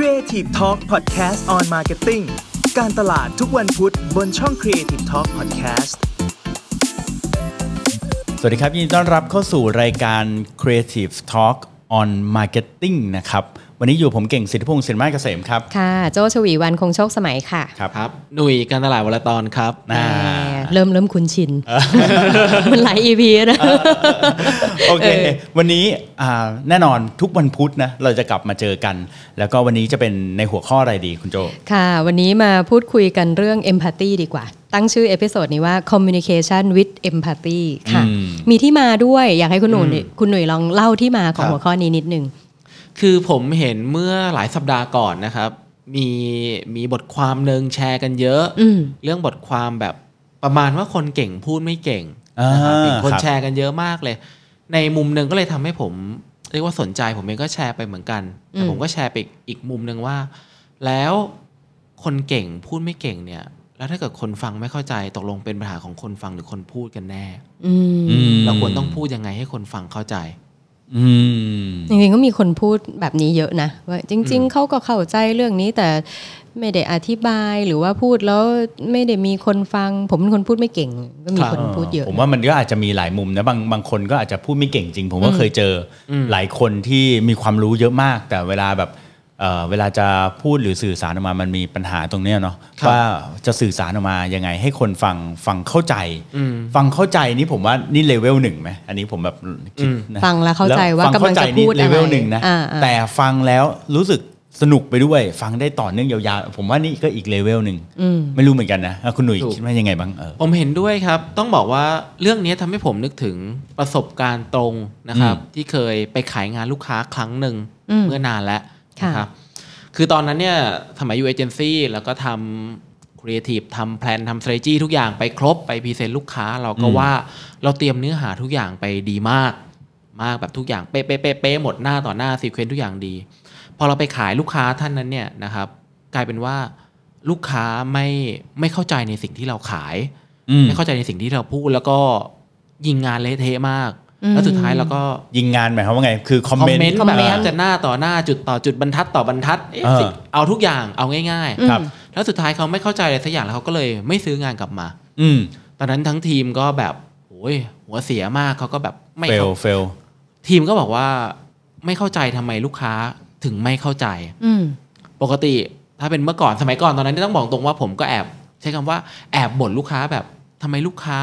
Creative Talk Podcast on Marketing การตลาดทุกวันพุธบนช่อง Creative Talk Podcast สวัสดีครับ ยินดีต้อนรับเข้าสู่รายการ Creative Talk on Marketing นะครับ วันนี้อยู่ผมเก่งสิทธิพงศ์สินมาเกษมครับ ค่ะ โจชวีวันคงโชคสมัยค่ะ ครับ ครับ หนุ่ยการตลาดวลตอนครับ อ่าแหม เริ่มเริ่มคุ้นชิน มันหลาย EP นะ โอเคเออวันนี้อ่าแน่นอนทุกวันพุธนะ เราจะกลับมาเจอกัน แล้วก็วันนี้จะเป็นในหัวข้ออะไรดีคุณโจ ค่ะ วันนี้มาพูดคุยกันเรื่อง empathy ดีกว่า ตั้งชื่อ episode นี้ว่า communication with empathy ค่ะอืมมีที่มาด้วยอยากให้คุณหนุ่ยคุณหนุ่ยลองเล่าที่มาของหัวข้อนี้นิดนึงคือผมเห็นเมื่อหลายสัปดาห์ก่อนนะครับมีมีบทความหนึ่งแชร์กันเยอะอืมเรื่องบทความแบบ ประมาณว่าคนเก่งพูดไม่เก่งนะครับอ่าเห็นคนครับแชร์กันเยอะมากเลย ในมุมหนึ่งก็เลยทำให้ผมเรียกว่าสนใจผมเองก็แชร์ไปเหมือนกัน แต่อืมผมก็แชร์ไปอีกอีกมุมหนึ่งว่า แล้วคนเก่งพูดไม่เก่งเนี่ย แล้วถ้าเกิดคนฟังไม่เข้าใจตกลงเป็นปัญหาของคนฟังหรือคนพูดกันแน่อืมอืมเราควรต้องพูดยังไงให้คนฟังเข้าใจอืม จริงๆก็มีคนพูดแบบนี้เยอะนะว่าจริง ๆเขาก็เข้าใจเรื่องนี้แต่ไม่ได้อธิบายหรือว่าพูดแล้วไม่ได้มีคนฟัง ผมเป็นคนพูดไม่เก่ง ก็มีครับคนพูดเยอะ ผมว่ามันก็อาจจะมีหลายมุมนะบางบางคนก็อาจจะพูดไม่เก่งจริง ผมก็เคยเจออมหลายคนที่มีความรู้เยอะมาก แต่เวลาแบบ เอ่อเวลาจะพูดหรือสื่อสารออกมามันมีปัญหาตรงเนี้ยเนาะครับว่าจะสื่อสารออกมายังไงให้คนฟังฟังเข้าใจอืมฟังเข้าใจนี่ผมว่านี่เลเวลหนึ่งไหมอันนี้ผมแบบคิดอืมนะฟังแล้วเข้าใจว่าฟังกำลังจะพูดเลอะไรเวลหนึ่งนะอ่าๆแต่ฟังแล้วรู้สึกสนุกไปด้วยฟังได้ต่อเนื่องยาวๆ ผมว่านี่ก็อีกเลเวลหนึ่งอืมไม่รู้เหมือนกันนะอะคุณหนุ่ยถูกคิดว่ายังไงบ้างเออผมเห็นด้วยครับ ต้องบอกว่าเรื่องนี้ทำให้ผมนึกถึงประสบการณ์ตรงนะครับอืมที่เคยไปขายงานลูกค้าครั้งหนึ่งอืมเมื่อนานแล้วค่ะ นะครับคือตอนนั้นเนี่ยสมัยอยู่เอเจนซี่แล้วก็ทำครีเอทีฟทำ plan ทำ strategy ทุกอย่างไปครบไปพรีเซนต์ลูกค้า เราก็อืมว่าเราเตรียมเนื้อหาทุกอย่างไปดีมากมากแบบทุกอย่างเป๊ะเป๊ะเป๊ะเป๊ะหมดหน้าต่อหน้า sequence ทุกอย่างดี พอเราไปขายลูกค้าท่านนั้นเนี่ยนะครับกลายเป็นว่าลูกค้าไม่ไม่เข้าใจในสิ่งที่เราขายอืมไม่เข้าใจในสิ่งที่เราพูดแล้วก็ยิงงานเละเทะมากอืม แล้วสุดท้ายเราก็ยิงงานหมายความว่าไง คือคอมคอมเมนต์เมนต์คอมแบบเมนต์แทบจะหน้าต่อหน้าจุดต่อจุดบรรทัดต่อบรรทัดเอ๊ะเออสิเอาทุกอย่างเอาง่ายครับๆแล้วสุดท้ายเขาไม่เข้าใจอะไรสักอย่างแล้วเขาก็เลยไม่ซื้องานกลับมา อืมตอนนั้นทั้งทีมก็แบบโอ้ยหัวเสียมากเขาก็แบบไม่เฟลเข้าเฟลทีมก็บอกว่าไม่เข้าใจทำไมลูกค้าถึงไม่เข้าใจ อืมปกติถ้าเป็นเมื่อก่อนสมัยก่อนตอนนั้นต้องบอกตรงว่าผมก็แอบ ใช้คำว่าแอบบ่นลูกค้าแบบทำไมลูกค้า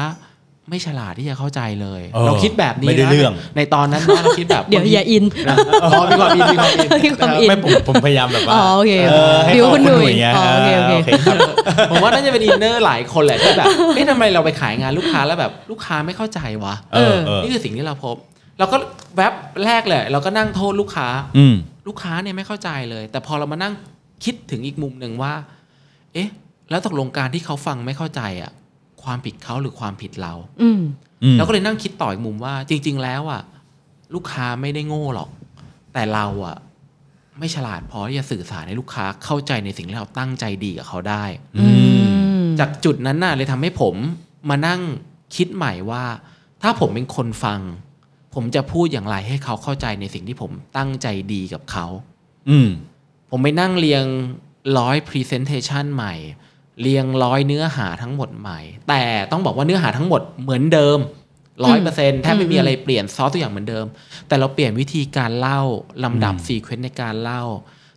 ไม่ฉลาดที่จะเข้าใจเลย เออเราคิดแบบนี้ไม่ได้นะเรื่อง ในตอนนั้นนะเราคิดแบบ เดี๋ยวอย่าอิน นะอ๋อมีความอินมีความอิน มีความอิน ไม่ผมผมพยายามแบบว่าอ๋อโอเคเออให้บิวเขาคุณหนุ่ยไงอ๋อโอเคโอเค ครับ ผมว่าน่าจะเป็นอินเนอร์หลายคนแหละที่แบบเอ๊ะทำไมเราไปขายงานลูกค้าแล้วแบบลูกค้าไม่เข้าใจวะ เออเออนี่คือสิ่งที่เราพบ เราก็แว็บแรกเลยเราก็นั่งโทษลูกค้า อืม ลูกค้าเนี่ยไม่เข้าใจเลย แต่พอเรามานั่งคิดถึงอีกมุมหนึ่งว่า เอ๊ะ แล้วตกลงการที่เขาฟังไม่เข้าใจอะ ความผิดเขาหรือความผิดเรา อืมอืมเราก็เลยนั่งคิดต่ออีกมุมว่า จริง ๆ แล้วอะ ลูกค้าไม่ได้โง่หรอก แต่เราอะ ไม่ฉลาดพอที่จะสื่อสารให้ลูกค้าเข้าใจในสิ่งที่เราตั้งใจดีกับเขาได้ อืมจากจุดนั้นน่ะเลยทำให้ผมมานั่งคิดใหม่ว่า ถ้าผมเป็นคนฟัง ผมจะพูดอย่างไรให้เขาเข้าใจในสิ่งที่ผมตั้งใจดีกับเขา อืม ผมไปนั่งเรียงร้อย Presentation ใหม่ เรียงร้อยเนื้อหาทั้งหมดใหม่ แต่ต้องบอกว่าเนื้อหาทั้งหมดเหมือนเดิมร้อยเปอร์เซ็นต์แทบไม่มีอะไรเปลี่ยนซอสตัวอย่างเหมือนเดิม แต่เราเปลี่ยนวิธีการเล่าลำดับอืม sequence ในการเล่า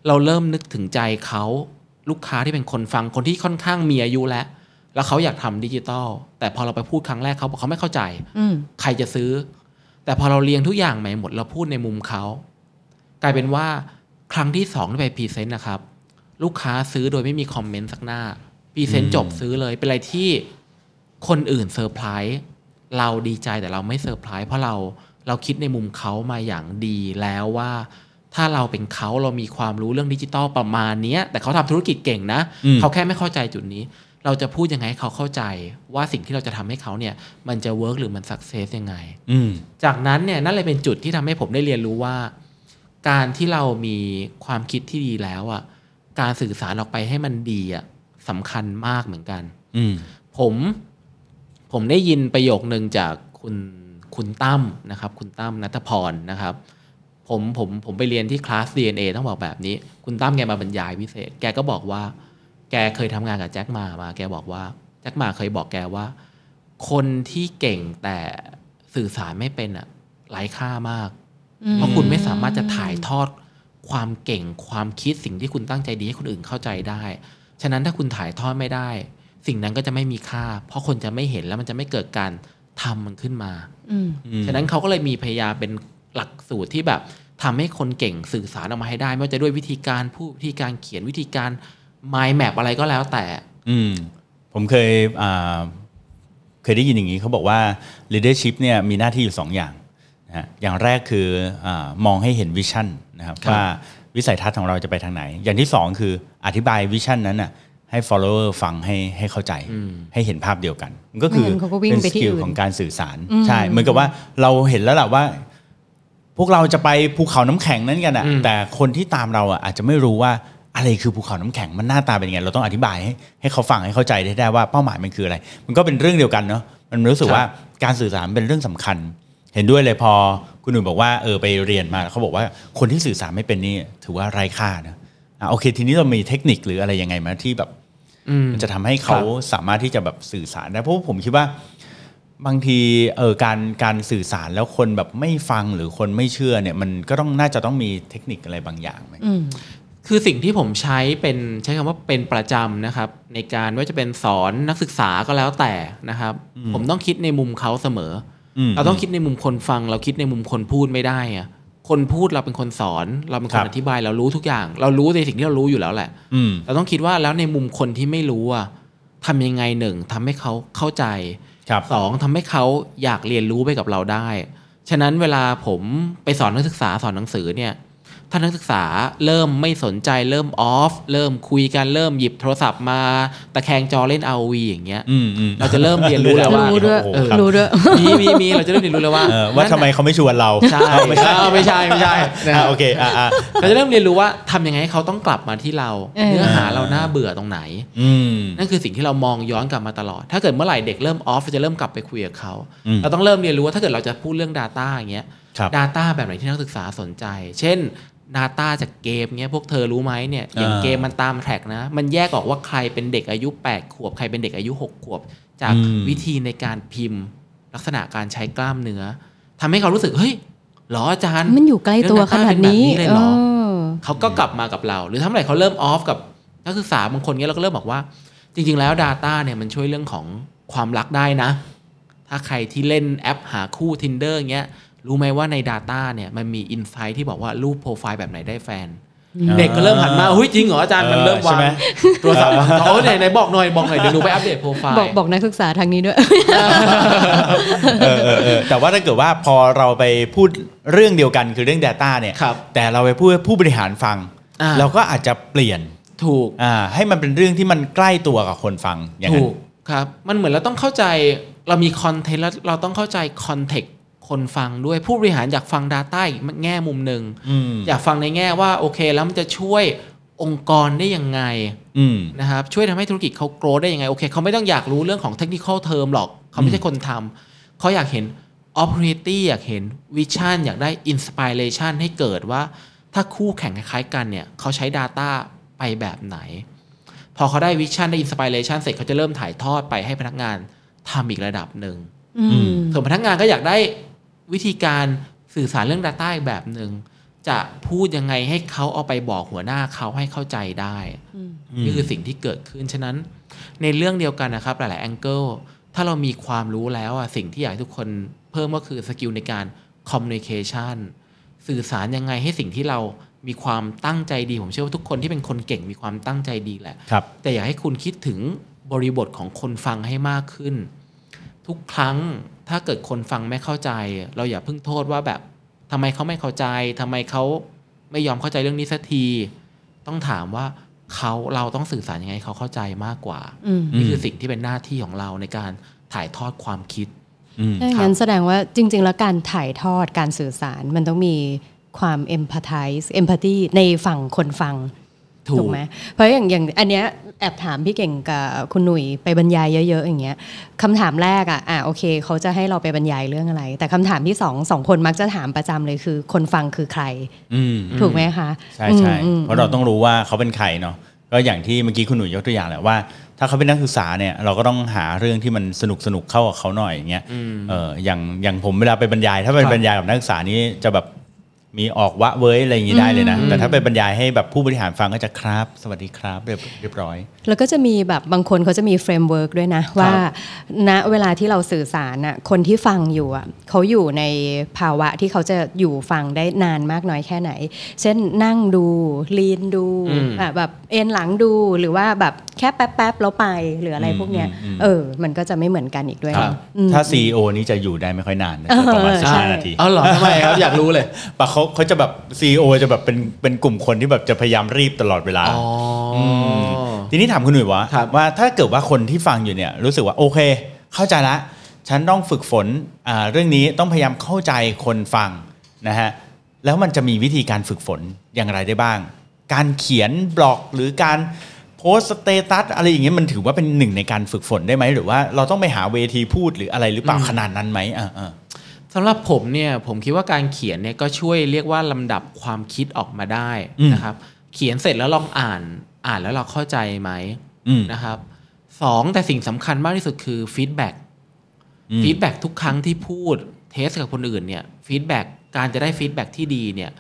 เราเริ่มนึกถึงใจเขาลูกค้าที่เป็นคนฟังคนที่ค่อนข้างมีอายุแล้ว แล้วเขาอยากทำดิจิตอลแต่พอเราไปพูดครั้งแรกเขาบอกเขาไม่เข้าใจอืมใครจะซื้อ แต่พอเราเรียงทุกอย่างใหม่หมดเราพูดในมุมเขากลายเป็นว่าครั้งที่สองที่ไปพรีเซนต์นะครับ ลูกค้าซื้อโดยไม่มีคอมเมนต์สักหน้า พรีเซนต์จบซื้อเลย เป็นอะไรที่คนอื่นเซอร์ไพรส์เราดีใจแต่เราไม่เซอร์ไพรส์เพราะเราเราคิดในมุมเขามาอย่างดีแล้วว่า ถ้าเราเป็นเขาเรามีความรู้เรื่องดิจิตอลประมาณเนี้ยแต่เขาทำธุรกิจเก่งนะอืมเขาแค่ไม่เข้าใจจุดนี้ เราจะพูดยังไงให้เขาเข้าใจว่าสิ่งที่เราจะทำให้เขาเนี่ย มันจะเวิร์กหรือมัน success ยังไงอืมจากนั้นเนี่ยนั่นเลยเป็นจุดที่ทำให้ผมได้เรียนรู้ว่า การที่เรามีความคิดที่ดีแล้วอะการสื่อสารออกไปให้มันดีอะ สำคัญมากเหมือนกันอืมผมผมได้ยินประโยคนึงจากคุณคุณตั้มนะครับ คุณตั้มนัทพรนะครับ ผมผมผมไปเรียนที่คลาส DNA ต้องบอกแบบนี้ คุณตั้มแกมาบรรยายพิเศษ แกก็บอกว่า แกเคยทำงานกับแจ็คหมามาแกบอกว่าแจ็คหมาเคยบอกแกว่า คนที่เก่งแต่สื่อสารไม่เป็นอะไร้ค่ามาก เพราะคุณไม่สามารถจะถ่ายทอดความเก่งความคิดสิ่งที่คุณตั้งใจดีให้คนอื่นเข้าใจได้ ฉะนั้นถ้าคุณถ่ายทอดไม่ได้ สิ่งนั้นก็จะไม่มีค่า เพราะคนจะไม่เห็นแล้วมันจะไม่เกิดการทำมันขึ้นมาอืมฉะนั้นเขาก็เลยมีพยายามเป็นหลักสูตรที่แบบทำให้คนเก่งสื่อสารออกมาให้ได้ ไม่ว่าจะด้วยวิธีการพูดวิธีการเขียนวิธีการ mind map อะไรก็แล้วแต่ อืมผมเคยอ่าเคยได้ยินอย่างนี้เขาบอกว่า leadership เนี่ยมีหน้าที่อยู่สองอย่างนะฮะอย่างแรกคืออามองให้เห็นวิชั่นนะครับครับว่า วิสัยทัศน์ของเราจะไปทางไหน อย่างที่สองคืออธิบายวิชั่นนั้นน่ะให้ follower ฟังให้ให้เข้าใจให้เห็นภาพเดียวกันมันก็คือไม่งั้นเขาก็วิ่งเป็นไปสที่กิลอื่นของการสื่อสารใช่เหมือนกับว่าเราเห็นแล้วแหละว่า พวกเราจะไปภูเขาน้ำแข็งนั้นกันอะอืมแต่คนที่ตามเราอะอาจจะไม่รู้ว่าอะไรคือภูเขาน้ำแข็งมันหน้าตาเป็นยังไงเราต้องอธิบายให้ให้เขาฟังให้เข้าใจได้ได้ว่าเป้าหมายมันคืออะไร มันก็เป็นเรื่องเดียวกันเนาะมันรู้สึกว่าการสื่อสารเป็นเรื่องสำคัญ เห็นด้วยเลยพอคุณหนุ่มบอกว่าเออไปเรียนมาเขาบอกว่าคนที่สื่อสารไม่เป็นนี่ถือว่าไร้ค่านะอะโอเค ทีนี้เรามีเทคนิคหรืออะไรยังไงไหมาที่แบบอืมมันจะทำให้เขาสามารถที่จะแบบสื่อสารได้เพราะว่าผมคิดว่า บางทีเออการการสื่อสารแล้วคนแบบไม่ฟังหรือคนไม่เชื่อเนี่ย มันก็ต้องน่าจะต้องมีเทคนิคอะไรบางอย่างไหมอืมคือสิ่งที่ผมใช้เป็นใช้คำว่าเป็นประจำนะครับ ในการว่าจะเป็นสอนนักศึกษาก็แล้วแต่นะครับ ผมต้องคิดในมุมเขาเสมออม เราต้องคิดในมุมคนฟัง เราคิดในมุมคนพูดไม่ได้อะคนพูดเราเป็นคนสอน เราเป็นคครันบอธิบายเรารู้ทุกอย่าง เรารู้ในสิ่งที่เรารู้อยู่แล้วแหละอืมเราต้องคิดว่าแล้วในมุมคนที่ไม่รู้อะทำยังไงหนึ่งทำให้เขาเข้าใจครับสองทำให้เขาอยากเรียนรู้ไปกับเราได้ ฉะนั้นเวลาผมไปสอนนักศึกษาสอนหนังสือเนี่ย ถ้านักศึกษาเริ่มไม่สนใจเริ่มออฟเริ่มคุยกันเริ่มหยิบโทรศัพท์มาตะแคงจอเล่น ROV อย่างเงี้ยอืมอืมเราจะเริ่มเรียนรู้แล้วว่ารู้ด้วยโอ้โหเออครับรู้ด้วยมีมีมีเราจะเริ่มเรียนรู้แล้วว่าเออว่าทำไมเขาไม่ชวนเราใช่ไม่ใช่ไม่ใช่ไม่ใช่นะคอะรับโอเคอะอะเราจะเริ่มเรียนรู้ว่าทำยังไงให้เขาต้องกลับมาที่เราเออเนื้อหาเราน่าเบื่อตรงไหนอืมนั่นคือสิ่งที่เรามองย้อนกลับมาตลอด ถ้าเกิดเมื่อไหร่เด็กเริ่มออฟจะเริ่มกลับไปคุยกับเขาอืมเราต้องเริ่มเรียนรู้ว่าถ้าเกิดเราจะพูดเรื่อง Data อย่างเงี้ยครับ Data แบบไหนที่นักศึกษาสนใจ เช่น Data จากเกมเงี้ยพวกเธอรู้ไหมเนี่ยอย่างอ่าเกมมันตามแท็กนะ มันแยกออกว่าใครเป็นเด็กอายุ 8 ขวบ ใครเป็นเด็กอายุ 6 ขวบ จากอืมวิธีในการพิมพ์ ลักษณะการใช้กล้ามเนื้อทำให้เขารู้สึกเฮ้ยเหรออาจารย์ มันอยู่ใกล้ตัวขนาดนี้เรื่อง Data เป็นแบบนี้เลยเหรอเออเขาก็กลับมากับเรา หรือถ้าเมื่อไหร่เขาเริ่มออฟกับนักศึกษาบางคนเนี้ยเราก็เริ่มบอกว่า จริง ๆ แล้ว Data เนี่ยมันช่วยเรื่องของความรักได้นะ ถ้าใครที่เล่นแอปหาคู่ Tinder เงี้ย รู้ไหมว่าใน Data เนี่ยมันมีอินไซต์ที่บอกว่ารูปโปรไฟล์แบบไหนได้แฟน เด็กก็เริ่มหันมาเฮ้ยจริงเหรออาจารย์มันเริ่มวางใช่ไหมโทรศัพท์วางโอ้ยไหนไหนบอกหน่อยบอกหน่อยเดี๋ยวหนูไปอัปเดตโปรไฟล์บอกบอกนักศึกษาทางนี้ด้วยเออเออเออแต่ว่าถ้าเกิดว่าพอเราไปพูดเรื่องเดียวกันคือเรื่อง Data เนี่ยครับแต่เราไปพูดให้ผู้บริหารฟังอ่าเราก็อาจจะเปลี่ยนถูกอ่าให้มันเป็นเรื่องที่มันใกล้ตัวกับคนฟังอย่างนั้ถูนกครับ มันเหมือนเราต้องเข้าใจเรามีคอนเทนต์แล้วเราต้องเข้าใจคอนเทกต์ คนฟังด้วยผู้บริหารอยากฟัง Data อีกแง่มุมหนึ่งอืมอยากฟังในแง่ว่าโอเค แล้วมันจะช่วยองค์กรได้ยังไงอืมนะครับช่วยทำให้ธุรกิจเขาโกรธได้ยังไงโอเคเขาไม่ต้องอยากรู้เรื่องของเทคนิคอลเทอมหรอก เขาไม่ใช่คนทำเขาอยากเห็น opportunity อยากเห็น vision อยากได้ inspiration ให้เกิดว่า ถ้าคู่แข่งคล้ายๆกันเนี่ยเขาใช้ Data ไปแบบไหน พอเขาได้ vision ได้ inspiration เสร็จเขาจะเริ่มถ่ายทอดไปให้พนักงานทำอีกระดับหนึ่งอืมส่วนพนักงานก็อยากได้ วิธีการสื่อสารเรื่อง Data อีกแบบหนึ่งจะพูดยังไงให้เขาเอาไปบอกหัวหน้าเขาให้เข้าใจได้นี่คือสิ่งที่เกิดขึ้น ฉะนั้น ในเรื่องเดียวกันนะครับ หลายๆแองเกิลถ้าเรามีความรู้แล้วอะสิ่งที่อยากให้ทุกคนเพิ่มก็คือสกิลในการคอม m u n i c a t i o n สื่อสารยังไงให้สิ่งที่เรามีความตั้งใจดี ผมเชื่อว่าทุกคนที่เป็นคนเก่งมีความตั้งใจดีแหละครับแต่อยากให้คุณคิดถึงบริบทของคนฟังให้มากขึ้น ทุกครั้งถ้าเกิดคนฟังไม่เข้าใจ เราอย่าเพิ่งโทษว่าแบบทำไมเขาไม่เข้าใจทำไมเขาไม่ยอมเข้าใจเรื่องนี้สักที ต้องถามว่าเขาเราต้องสื่อสารยังไงให้เขาเข้าใจมากกว่าอืมนี่คือสิ่งที่เป็นหน้าที่ของเราในการถ่ายทอดความคิดอืมถ้างั้นแสดงว่าจริง ๆ แล้วการถ่ายทอดการสื่อสารมันต้องมีความ empathize empathy ในฝั่งคนฟัง ถูกถูกไหมเพราะอย่างอย่างอันเนี้ยแอบถามพี่เก่งกับคุณหนุ่ยไปบรรยายเยอะ ๆ อย่างเงี้ยคำถามแรกอะอะโอเค เขาจะให้เราไปบรรยายเรื่องอะไร แต่คำถามที่สองสองคนมักจะถามประจำเลยคือ คนฟังคือใครอืมถูกไหมคะใช่ใช่อืมเพราะเราต้องรู้ว่าเขาเป็นใครเนาะก็อย่างที่เมื่อกี้คุณหนุ่ยยกตัวอย่างแหละว่า ถ้าเขาเป็นนักศึกษาเนี่ยเราก็ต้องหาเรื่องที่มันสนุกสนุกเข้ากับเขาหน่อยอย่างเงี้ยเอออย่างอย่างผมเวลาไปบรรยาย ถ้าไปครับบรรยายกับนักศึกษานี่จะแบบ มีออกวะเว้ยอะไรอย่างงี้ได้เลยนะ แต่ถ้าไปบรรยายให้แบบผู้บริหารฟังก็จะครับ สวัสดีครับเรียบเรียบร้อย แล้วก็จะมีแบบบางคนเขาจะมี framework ด้วยนะ ว่าณเวลาที่เราสื่อสารน่ะคนที่ฟังอยู่อะเขาอยู่ในภาวะที่เขาจะอยู่ฟังได้นานมากน้อยแค่ไหน เช่นนั่งดู ลีนดูอืมอะแบบเอ็นหลังดูหรือว่าแบบ แค่แป๊บๆแล้วไปหรืออะไรพวกเนี้ยอืมอืมเออ มันก็จะไม่เหมือนกันอีกด้วยครับนะอืมถ้า CEO นี้จะอยู่ได้ไม่ค่อยนานนะเออประมาณสิบใช่ห้านาทีเอาเหรอทำไมครับอยากรู้เลยปะเขาเขาจะแบบซีอจะแบบเป็นเป็นกลุ่มคนที่แบบจะพยายามรีบตลอดเวลาอ๋ออทีนี้ถามคุณหนุ่ยว่าครับว่าถ้าเกิดว่าคนที่ฟังอยู่เนี่ยรู้สึกว่าโอเค เข้าใจละ ฉันต้องฝึกฝนอ่าเรื่องนี้ต้องพยายามเข้าใจคนฟังนะฮะแล้วมันจะมีวิธีการฝึกฝนอย่างไรได้บ้าง การเขียนบล็อกหรือการโพ สต์สเตตัสอะไรอย่างเงี้ยมันถือว่าเป็นหนึ่งในการฝึกฝนได้ไหมหรือว่าเราต้องไปหาเวทีพูดหรืออะไรหรือเปล่าขนาดนั้นไหมอ่าอ่าสำหรับผมเนี่ยผมคิดว่าการเขียนเนี่ยก็ช่วยเรียกว่าลำดับความคิดออกมาได้อืมนะครับ เขียนเสร็จแล้วลองอ่านอ่านแล้วเราเข้าใจไหมอืมนะครับสองแต่สิ่งสำคัญมากที่สุดคือ feedback อืม feedback ทุกครั้งที่พูด test กับคนอื่นเนี่ย feedback การจะได้ feedback ที่ดีเนี่ย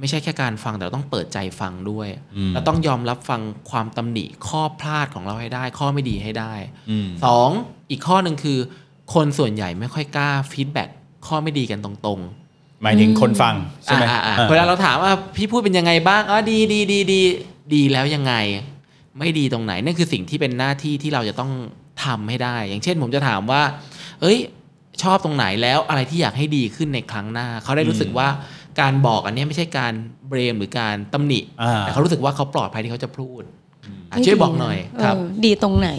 ไม่ใช่แค่การฟังแต่เราต้องเปิดใจฟังด้วยอืมเราต้องยอมรับฟังความตำหนิข้อพลาดของเราให้ได้ ข้อไม่ดีให้ได้อืมสองอีกข้อหนึ่งคือ คนส่วนใหญ่ไม่ค่อยกล้า feedback ข้อไม่ดีกันตรงหมายถึงคนฟังๆใช่ไหมอ่าอ่าอ่าเวลาเราถามว่าพี่พูดเป็นยังไงบ้างอ๋อดีดีดีดีดีแล้วยังไง ไม่ดีตรงไหนนั่นคือสิ่งที่เป็นหน้าที่ที่เราจะต้องทำให้ได้ อย่างเช่นผมจะถามว่า เอ้ย ชอบตรงไหนแล้วอะไรที่อยากให้ดีขึ้นในครั้งหน้า เขาได้รู้สึกว่า การบอกอันเนี้ยไม่ใช่การเบรมหรือการตำหนิอ่าแต่เขารู้สึกว่าเขาปลอดภัยที่เขาจะพูดอะช่วยบอกหน่อยครับเออดีตรงไหน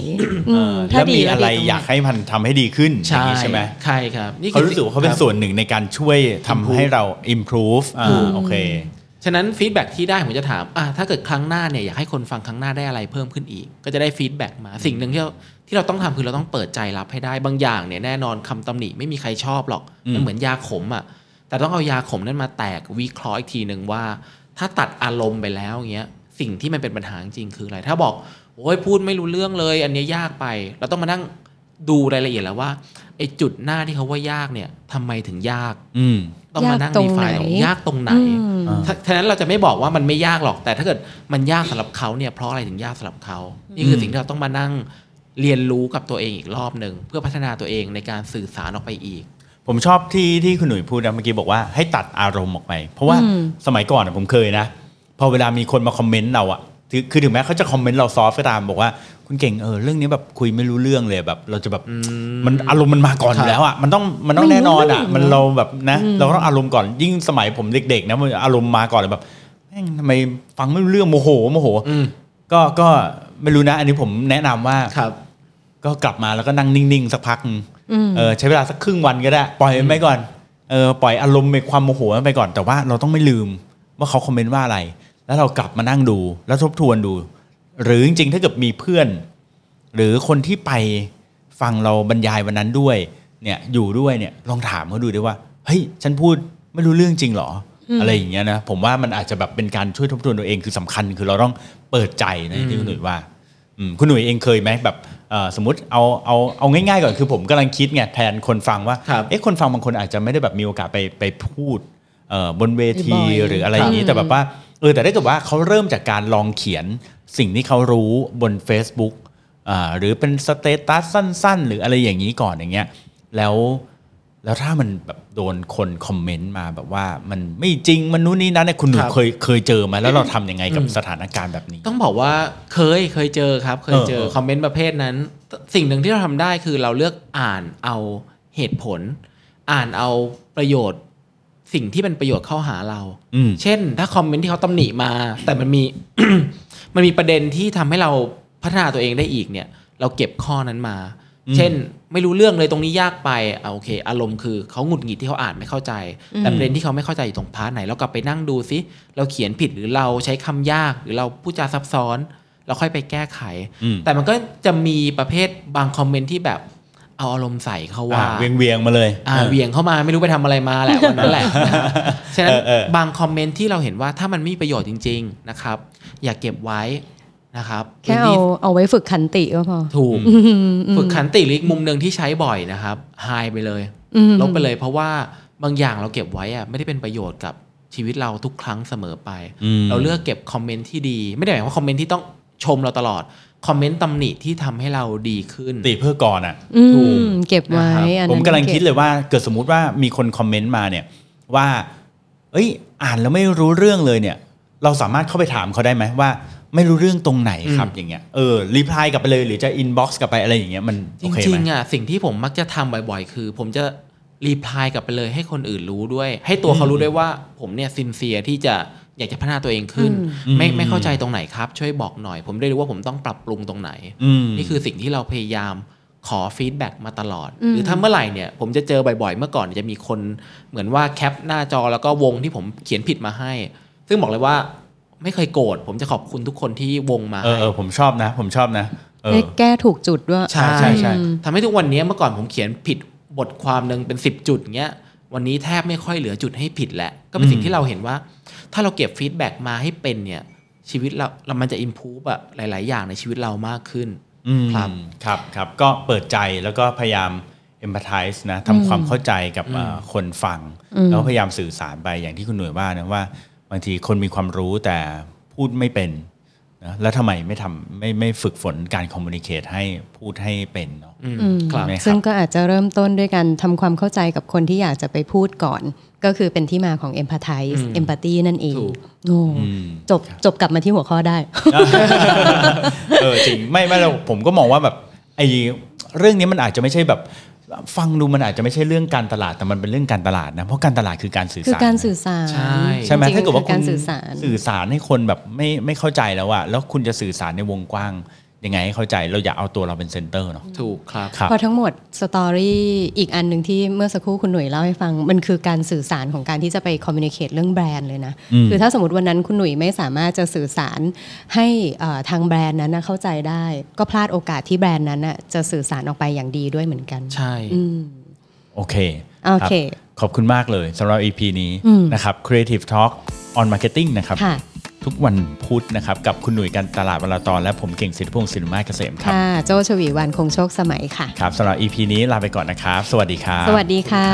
เออถ้าแล้วดีมีแล้วอะไรดีตงหนอยากให้มันทำให้ดีขึ้นอย่างนี้ใช่ไหมใช่ครับนี่คือเขารู้สึกว่าเขาเป็นครับส่วนหนึ่งในการช่วยทำให้เรา improve อ่าถูกโอเคฉะนั้น feedback ที่ได้ผมจะถามอะถ้าเกิดครั้งหน้าเนี่ยอยากให้คนฟังครั้งหน้าได้อะไรเพิ่มขึ้นอีก ก็จะได้ feedback มาสิ่งหนึ่งที่เราที่เราต้องทำคือเราต้องเปิดใจรับให้ได้บางอย่างเนี่ยแน่นอนคำตำหนิไม่มีใครชอบหรอกอืมมันเหมือนยาขมอะ แต่ต้องเอายาขมนั้นมาแตกวิเคราะห์อีกทีหนึ่งว่า ถ้าตัดอารมณ์ไปแล้วเงี้ยสิ่งที่มันเป็นปัญหาจริงๆคืออะไร ถ้าบอกโอ้ยพูดไม่รู้เรื่องเลย อันเนี้ยยากไป เราต้องมานั่งดูรายละเอียดแล้วว่าไอ้จุดหน้าที่เขาว่ายากเนี่ยทำไมถึงยาก อืมต้องมานั่งยากตรดีงไฟไหนยากตรงไหนอืมอ่าถ้าฉะนั้นเราจะไม่บอกว่ามันไม่ยากหรอก แต่ถ้าเกิดมันยากสำหรับเขาเนี่ยเพราะอะไรถึงยากสำหรับเขา นี่คือสิ่งที่เราต้องมานั่งเรียนรู้กับตัวเองอีกรอบหนึ่งเพื่อพัฒนาตัวเองในการสื่อสารออกไปอีก ผมชอบที่ที่คุณหนุ่ยพูดนะเมื่อกี้บอกว่าให้ตัดอารมณ์ออกไป เพราะว่าอืมสมัยก่อนอะผมเคยนะ พอเวลามีคนมาคอมเมนต์เราอะคือคือถึงแม้เขาจะคอมเมนต์เราซอฟก็ตามบอกว่าคุณเก่งเออเรื่องนี้แบบคุยไม่รู้เรื่องเลยแบบ เราจะแบบมันอารมณ์มันมาก่อนอยู่แล้วอะมันต้องมันต้องไม่แน่นอนรู้อะเรื่องมันเราแบบนะ เราก็ต้องอารมณ์ก่อนยิ่งสมัยผมเด็กๆนะมันอารมณ์มาก่อนเลยแบบแม่งทำไมฟังไม่รู้เรื่องโมโหโมโหอืมก็ก็ไม่รู้นะ อันนี้ผมแนะนำว่าครับ ก็กลับมาแล้วก็นั่งนิ่งๆสักพักนึงอืม เออใช้เวลาสักครึ่งวันก็ได้ ปล่อยมันไปก่อนเออปล่อยอารมณ์ไปความโมโหมันไปก่อนแต่ว่าเราต้องไม่ลืมว่าเขาคอมเมนต์ว่าอะไร แล้วเรากลับมานั่งดูแล้วทบทวนดู หรือจริงๆถ้าเกิดมีเพื่อน หรือคนที่ไปฟังเราบรรยายวันนั้นด้วย เนี่ยอยู่ด้วยเนี่ยลองถามเขาดูด้วยว่าเฮ้ยฉันพูดไม่รู้เรื่องจริงเหรอออะไรอย่างเงี้ยนะผมว่ามันอาจจะแบบเป็นการช่วยทบทวนตัวเองคือสำคัญ คือเราต้องเปิดใจในะที่คุณหนุ่ยว่าอืมคุณหนุ่ยเองเคยไหมแบบเอ่อ สมมติเอาเอาเอาง่ายๆก่อนคือผมกำลังคิดไงแทนคนฟังว่าครับเอ๊ะคนฟังบางคนอาจจะไม่ได้แบบมีโอกาสไปไปพูดเอ่อบนเวทีบ่อยๆหรืออะไรอย่างนี้ครับแต่แบบว่าเออแต่ถ้าเกิดว่าเขาเริ่มจากการลองเขียนสิ่งที่เขารู้บน Facebook อ่าหรือเป็นสเตตัสสั้น ๆ หรืออะไรอย่างนี้ก่อนอย่างเงี้ยแล้ว แล้วถ้ามันแบบโดนคนคอมเมนต์มาแบบว่ามันไม่จริงมันนู้นนี่นั่นเนี่ยคุณหนุ่ครับเคยเคยเจอไหมแล้วเราทำยังไงกับสถานการณ์แบบนี้ ต้องบอกว่าเคยเคยเจอครับ เคยเจอเออเออคอมเมนต์ประเภทนั้น สิ่งหนึ่งที่เราทำได้คือเราเลือกอ่านเอาเหตุผล อ่านเอาประโยชน์ สิ่งที่เป็นประโยชน์เข้าหาเราอืมเช่น ถ้าคอมเมนต์ที่เขาตำหนิมา แต่มันมีมันมีประเด็นที่ทำให้เราพัฒนาตัวเองได้อีกเนี่ย เราเก็บข้อนั้นมา เช่น ไม่รู้เรื่องเลยตรงนี้ยากไปอะโอเค อารมณ์คือเขาหงุดหงิดที่เขาอ่านไม่เข้าใจแต่ประเด็นที่เขาไม่เข้าใจอยู่ตรงพาร์ทไหนเรากลับไปนั่งดูซิเราเขียนผิดหรือเราใช้คำยากหรือเราพูดจาซับซ้อน เราค่อยไปแก้ไขอืมแต่มันก็จะมีประเภทบางคอมเมนต์ที่แบบเอาอารมณ์ใส่เขาว่าอ่าเวียงเวียงๆมาเลยอ่าเหวี่ยงเข้ามาไม่รู้ไปทำอะไรมาแหละวันนั้นแหละนะฮะฉะนั้นเออเออบางคอมเมนต์ที่เราเห็นว่าถ้ามันไม่มีประโยชน์จริง ๆนะครับ อย่าเก็บไว้ นะครับแค่เอาเอาไว้ฝึกขันติก็พอ ถูก ฝึกขันติหรืออีกมุมหนึ่งที่ใช้บ่อยนะครับหายไปเลยอืมลบไปเลยเพราะว่าบางอย่างเราเก็บไว้อะไม่ได้เป็นประโยชน์กับชีวิตเราทุกครั้งเสมอไปอืมเราเลือกเก็บคอมเมนต์ที่ดี ไม่ได้หมายความว่าคอมเมนต์ที่ต้องชมเราตลอด คอมเมนต์ตำหนิที่ทำให้เราดีขึ้น ติเพื่อก่ออะอืมถูกเก็บไว้นะครับอันนั้นผมก็กำลังคิดเลยว่าเกิดสมมุติว่ามีคนคอมเมนต์มาเนี่ยว่า เอ้ย อ่านแล้วไม่รู้เรื่องเลยเนี่ย เราสามารถเข้าไปถามเขาได้ไหมว่า ไม่รู้เรื่องตรงไหนครับอย่างเงี้ยเออรีプライกลับไปเลยหรือจะอินบ็อกซ์กลับไปอะไรอย่างเงี้ยมันจริงๆอะสิ่งที่ผมมักจะทำบ่อยๆ คือ ผมจะรีプライกลับไปเลยให้คนอื่นรู้ด้วย ให้ตัวเขารู้ด้วยว่าผมเนี่ยซินเซียที่จะอยากจะพัฒนาตัวเองขึ้น ไม่ไม่เข้าใจตรงไหนครับ ช่วยบอกหน่อย ผมได้รู้ว่าผมต้องปรับปรุงตรงไหน นี่คือสิ่งที่เราพยายามขอฟีดแบ็กมาตลอด หรือถ้าเมื่อไหร่เนี่ยผมจะเจอบ่อยๆ เมื่อก่อนจะมีคนเหมือนว่าแคปหน้าจอแล้วก็วงที่ผมเขียนผิดมาให้ ซึ่งบอกเลยว่า ไม่เคยโกรธผมจะขอบคุณทุกคนที่วงมาเออให้เออผมชอบนะ ผมชอบนะเออได้แก้ถูกจุดด้วยใช่ใช่ใช่ทำให้ทุกวันนี้เมื่อก่อนผมเขียนผิดบทความหนึ่งเป็น 10 จุดเงี้ยวันนี้แทบไม่ค่อยเหลือจุดให้ผิดแหละก็เป็นสิ่งที่เราเห็นว่า ถ้าเราเก็บ feedback มาให้เป็นเนี่ยชีวิตเราเรามันจะ improve อะหลาย ๆ อย่างในชีวิตเรามากขึ้นอืมครับครับครับก็เปิดใจแล้วก็พยายาม empathize นะทำความเข้าใจกับเอ่อคนฟัง แล้วก็พยายามสื่อสารไปอย่างที่คุณหนุ่ยว่านะว่า บางทีคนมีความรู้แต่พูดไม่เป็นนะแล้วทำไมไม่ทำไม่ไม่ฝึกฝนการคอมมูนิเคตให้พูดให้เป็นเนาะอืมอืมครับใช่ไหมซึ่งก็อาจจะเริ่มต้นด้วยการทำความเข้าใจกับคนที่อยากจะไปพูดก่อน ก็คือเป็นที่มาของ empathize อืม empathy นั่นเองถูกโอ้อืมจบจบกลับมาที่หัวข้อได้ เออจริงไม่ไม่เราผมก็มองว่าแบบไอ้เรื่องนี้มันอาจจะไม่ใช่แบบ ฟังดูมันอาจจะไม่ใช่เรื่องการตลาดแต่มันเป็นเรื่องการตลาดนะเพราะการตลาดคือการสื่อคือสารการนะสื่อสารใช่ใช่ไหมจริงๆถ้าเกิดว่าคือคุการสื่อสารสื่อสารให้คนแบบไม่ไม่เข้าใจแล้วอะแล้วคุณจะสื่อสารในวงกว้าง ยังไงให้เข้าใจเราอย่าเอาตัวเราเป็น center เนาะถูกครับครับพอทั้งหมด story อีกอันหนึ่งที่เมื่อสักครู่คุณหนุ่ยเล่าให้ฟัง มันคือการสื่อสารของการที่จะไปคอมมิ n นิเค e เรื่องแบรนด์เลยนะอืมคือถ้าสมมติวันนั้นคุณหนุ่ยไม่สามารถจะสื่อสารให้เอ่อทางแบรนด์นั้นนะเข้าใจได้ ก็พลาดโอกาสที่แบรนด์นั้นน่ะจะสื่อสารออกไปอย่างดีด้วยเหมือนกัน ใช่อืมโอเคโอเครับขอบคุณมากเลยสำหรับ EP นี้อืมนะครับ Creative Talk on Marketing นะครับค่ะ ทุกวันพุธนะครับ กับคุณหนุ่ยกันตลาดวลาตอน และผมเก่งสิทธิพงศ์สินมาเกษมครับ ค่ะ โจชวีวันคงโชคสมัยค่ะ ครับสำหรับ EP นี้ลาไปก่อนนะครับ สวัสดีครับ สวัสดีค่ะ